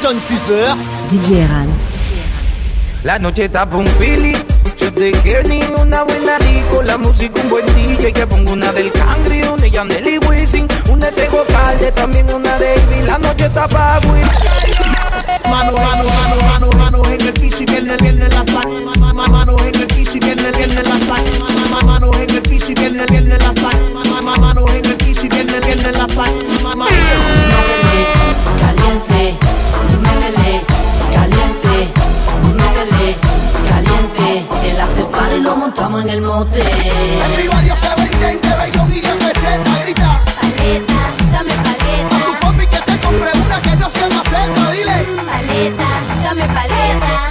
Clayton Fever, DJ Eran. La noche está un pili, yo te quiero ni una buena rico, la música un buen DJ, que pongo una del Cangri, una Yandel y Wisin, una de Gocalde, también una de Ivy, la noche está pa' Mano, mano, mano, mano, mano en el piso y viene, viene la palma. Mano en el piso y viene, viene la palma. Mano en el piso y viene, viene la palma. Mano en el piso y viene, viene la palma métele, caliente, métele, caliente. El after party lo montamos en el motel. En mi barrio se venden de bellón y de peseta, grita. Paleta, dame paleta. A tu papi que te compre una que no sea maceta, dile. Paleta, dame paleta.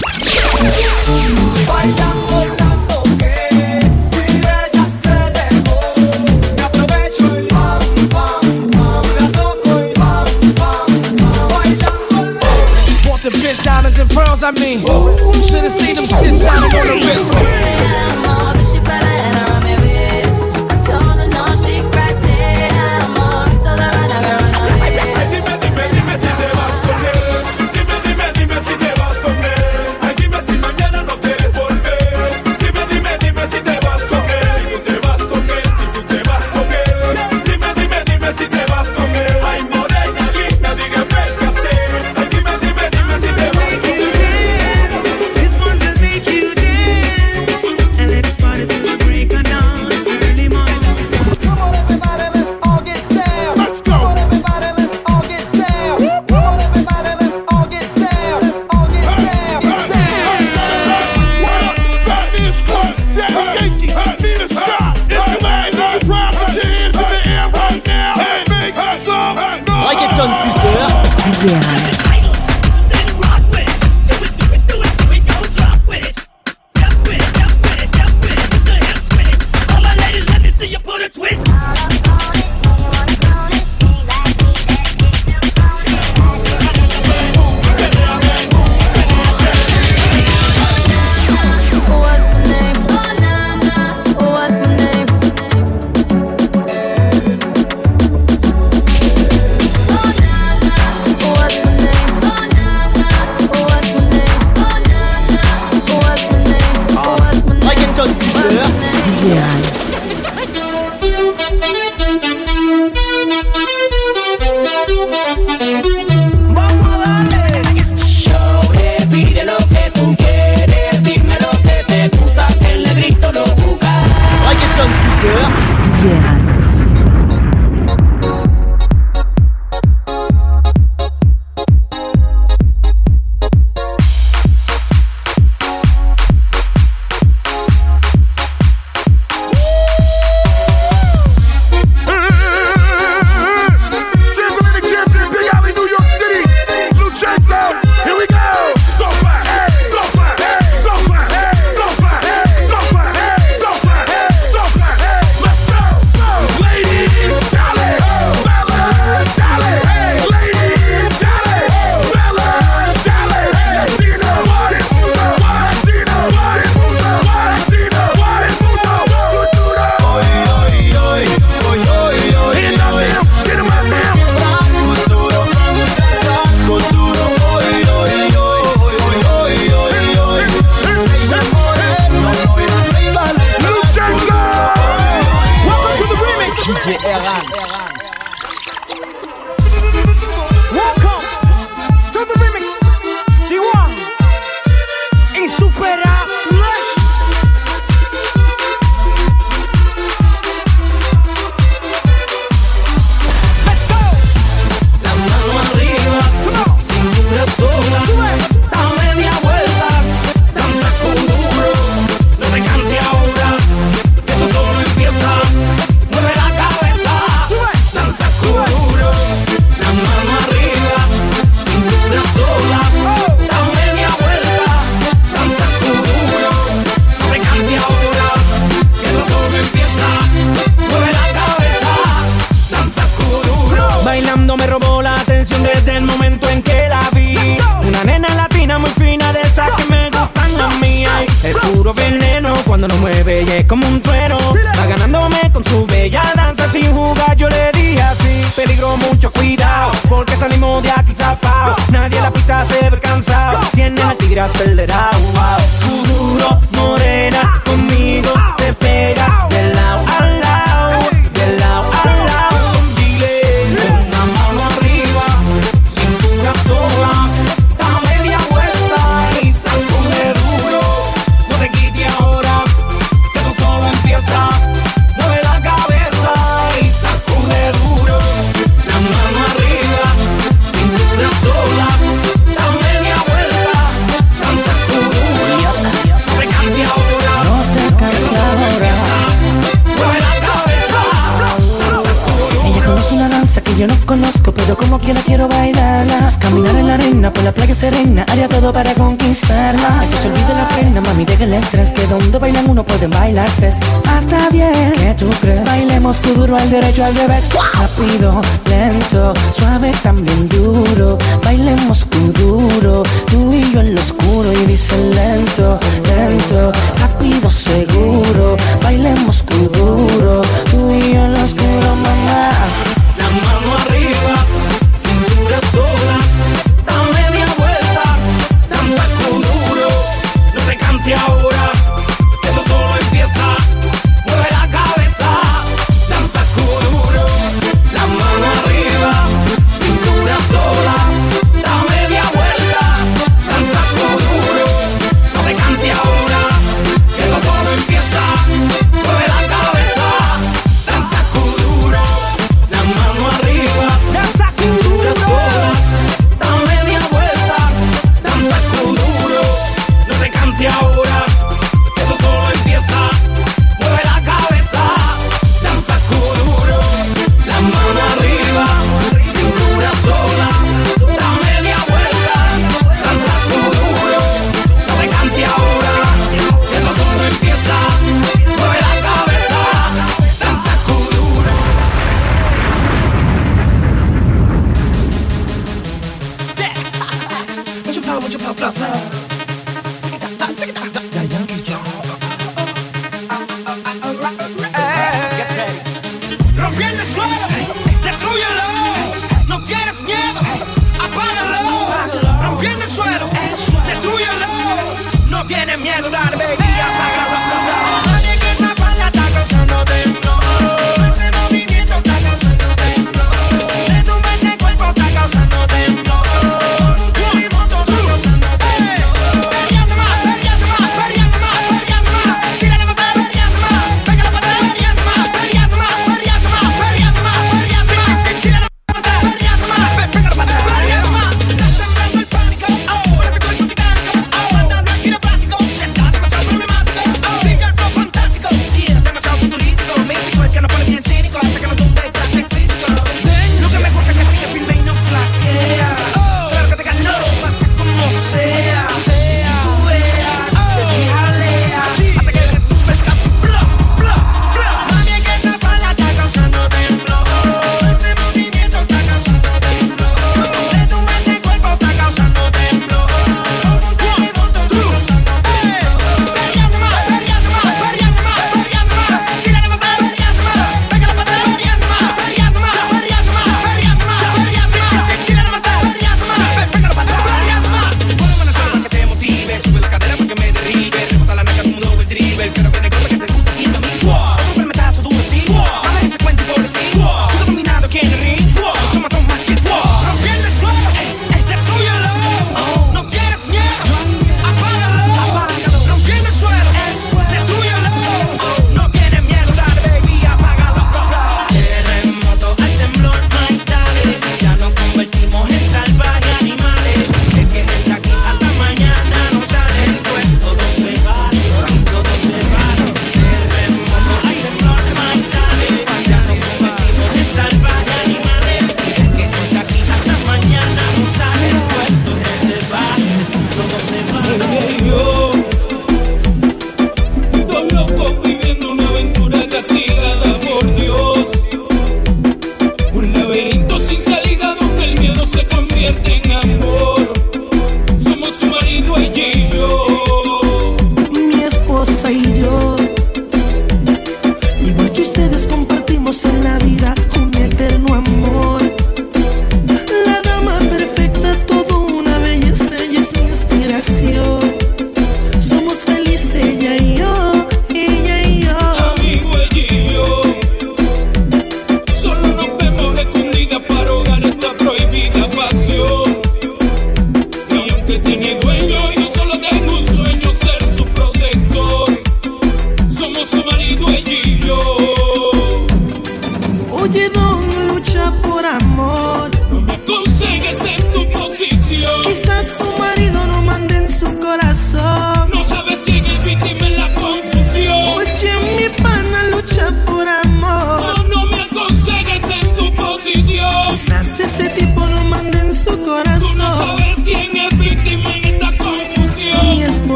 pearls, I mean. Should've seen them shit shining on the wrist. todo para conquistarla Que se olvide la pena, mami, deja el estrés Que donde bailan uno pueden bailar tres. Hasta bien, ¿qué tú crees? Bailemos que duro al derecho, al revés. Rápido, lento, suave, también duro. Bailemos que duro, tú y yo en lo oscuro. Y dice lento, lento, rápido, seguro. Bailemos que duro.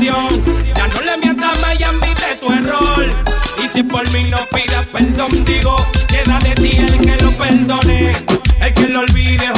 Ya no le mientas más y tu error. Y si por mí no pidas perdón, digo, queda de ti el que lo perdone, el que lo olvide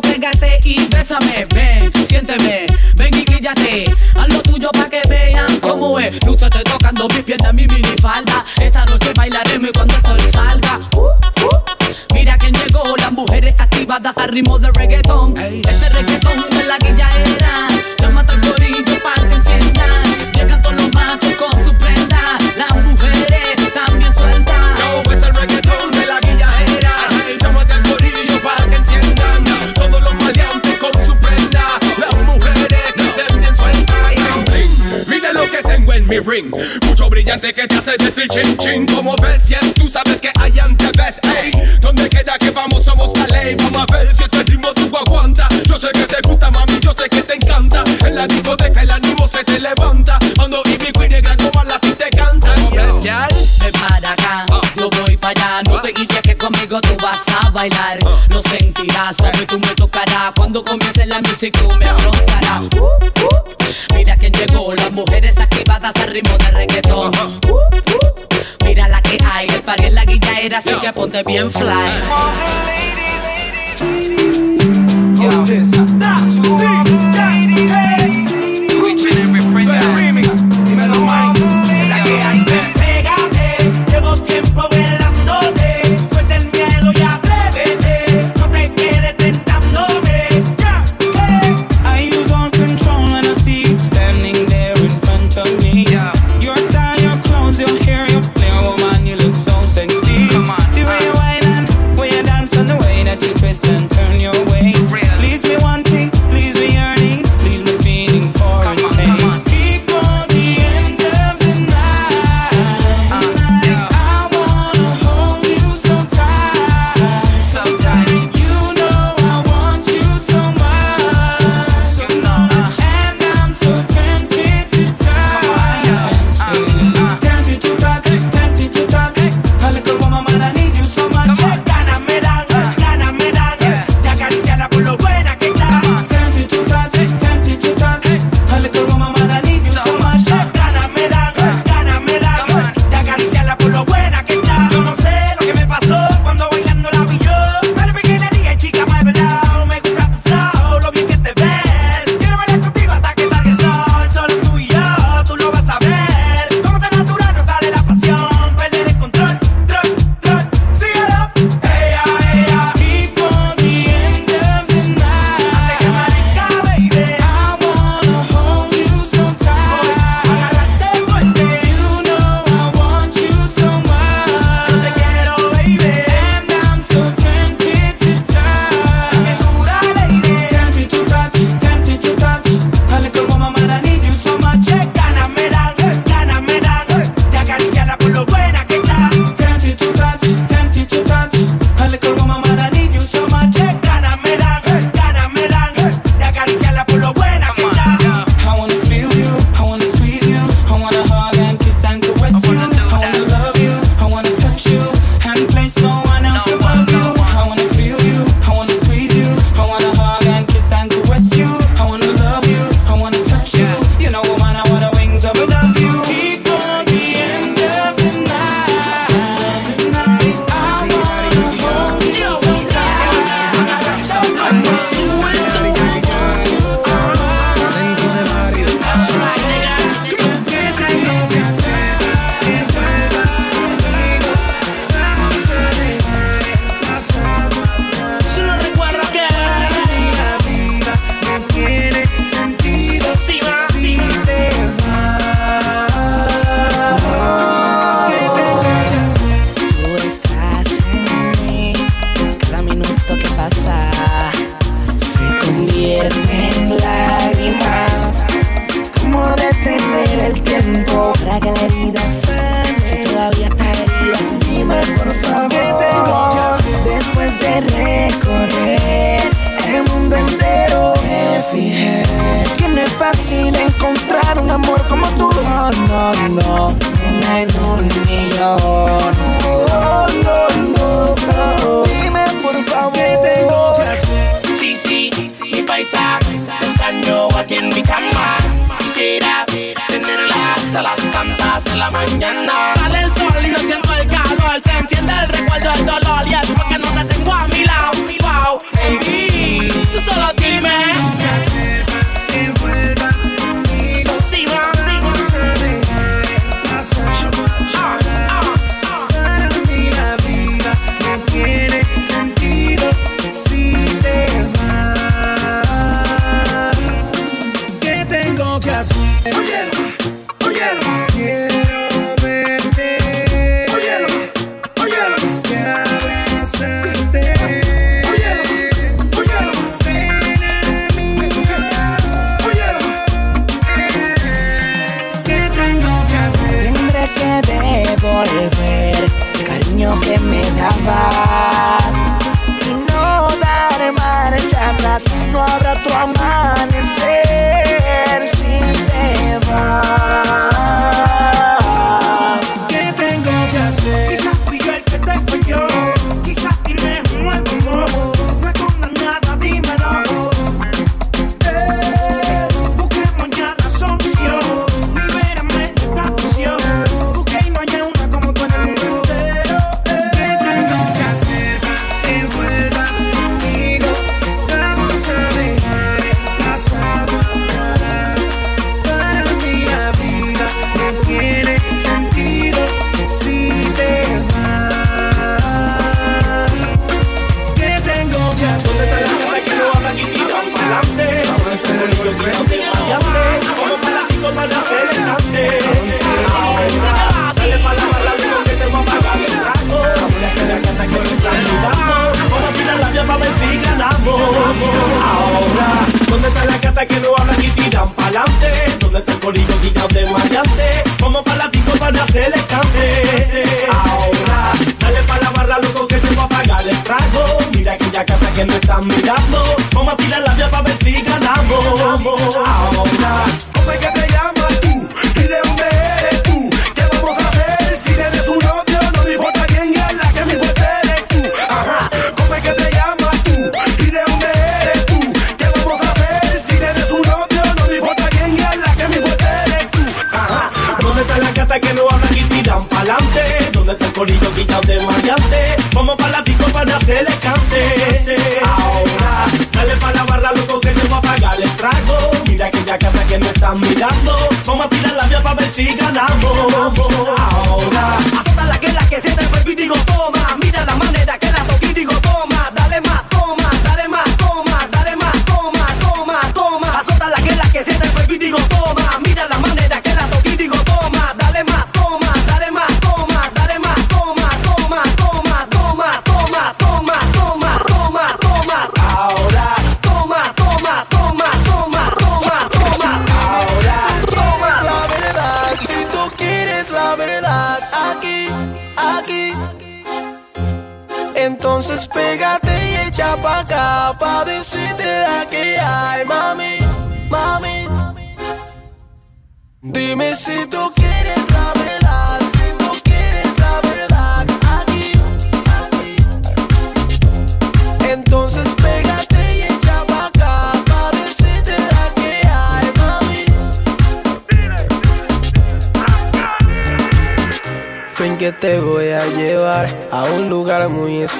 Pégate y bésame. Ven, siénteme, ven y guíllate. Haz lo tuyo pa' que vean cómo es. Luce, estoy tocando mi pierna, mi minifalda. Esta noche bailaremos y cuando el sol salga. Uh, uh. Mira quién llegó, las mujeres activadas al ritmo de reggaetón. Este reggaetón ring. Mucho brillante que te hace decir chin chin. Como ves, yes, tú sabes que I am the best. Ey, ¿dónde queda que vamos? Somos la ley. Vamos a ver si este ritmo tú aguanta. Yo sé que te gusta, mami, yo sé que te encanta. En la discoteca el ánimo se te levanta. Cuando Ivy Queen como la te canta. Yes, yes. Ven para acá, ah. yo voy para allá. No te ah. guíes que conmigo tú vas a bailar. Ah. Lo sentirás, sobre tú me tocarás. Cuando comience la música tú me afrontarás. Uh, uh. Mira quién llegó, las mujeres aquí ratas ritmo de reggaetón. Uh, uh, mira la que hay, el party en la guilla era, así que ponte bien oh, fly.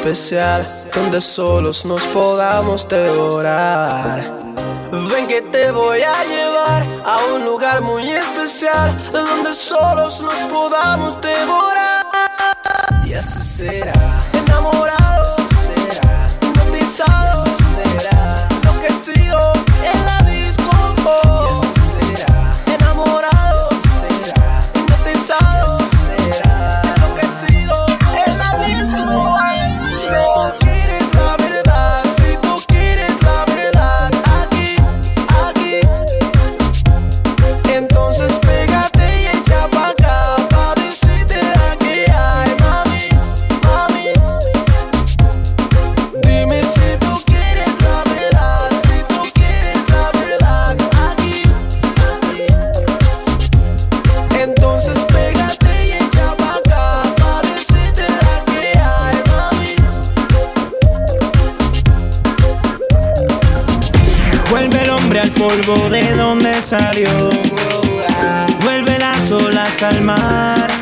donde solos nos podamos devorar. Ven que te voy a llevar a un lugar muy especial donde solos nos podamos devorar. Y así será. polvo de donde salió. Vuelve las olas al mar.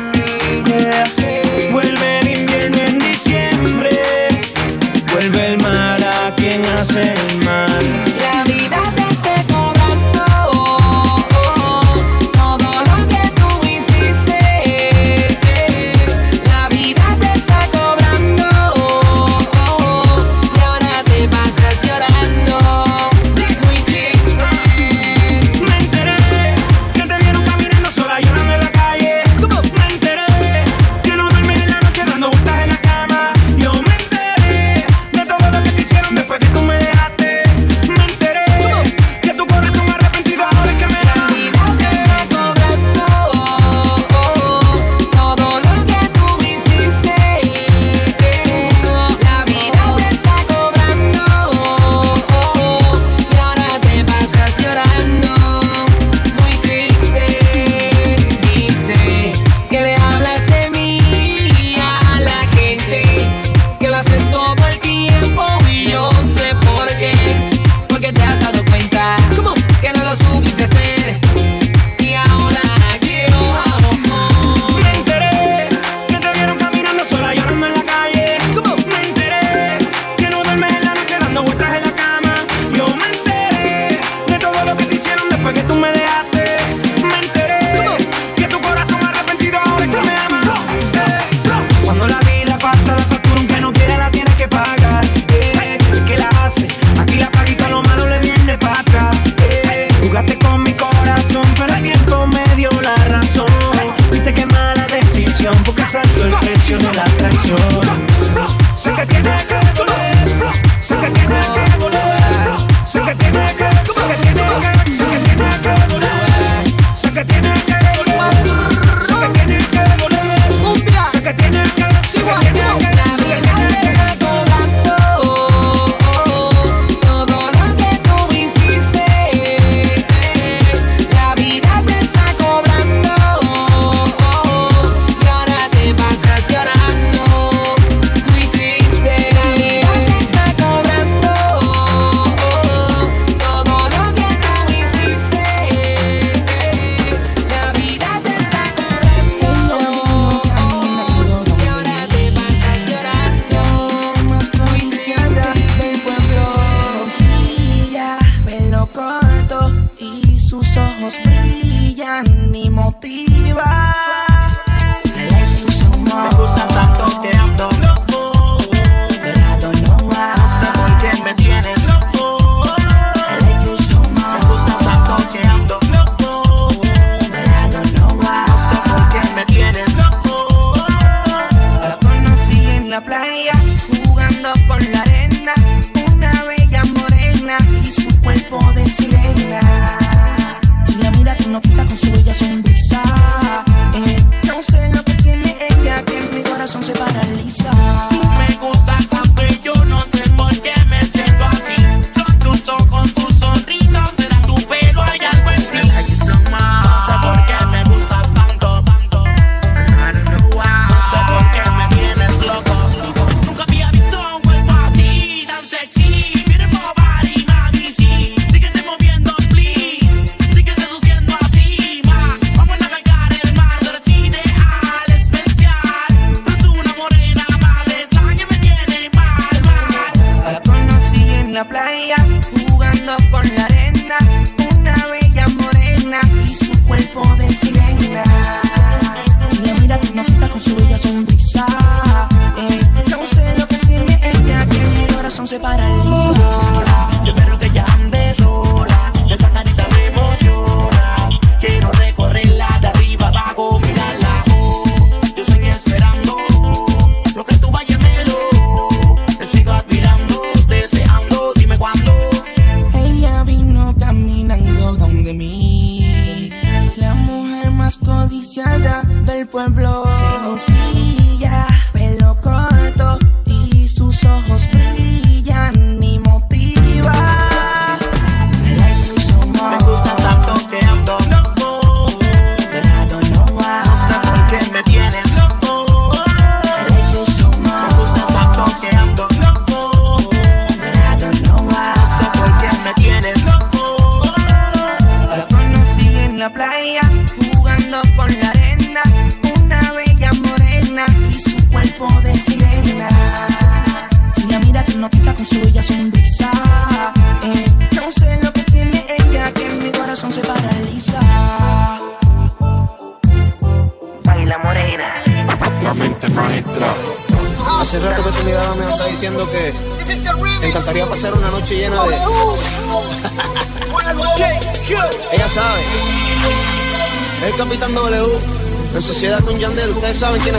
Decisión, porque salió el precio de la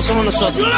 somos nosotros.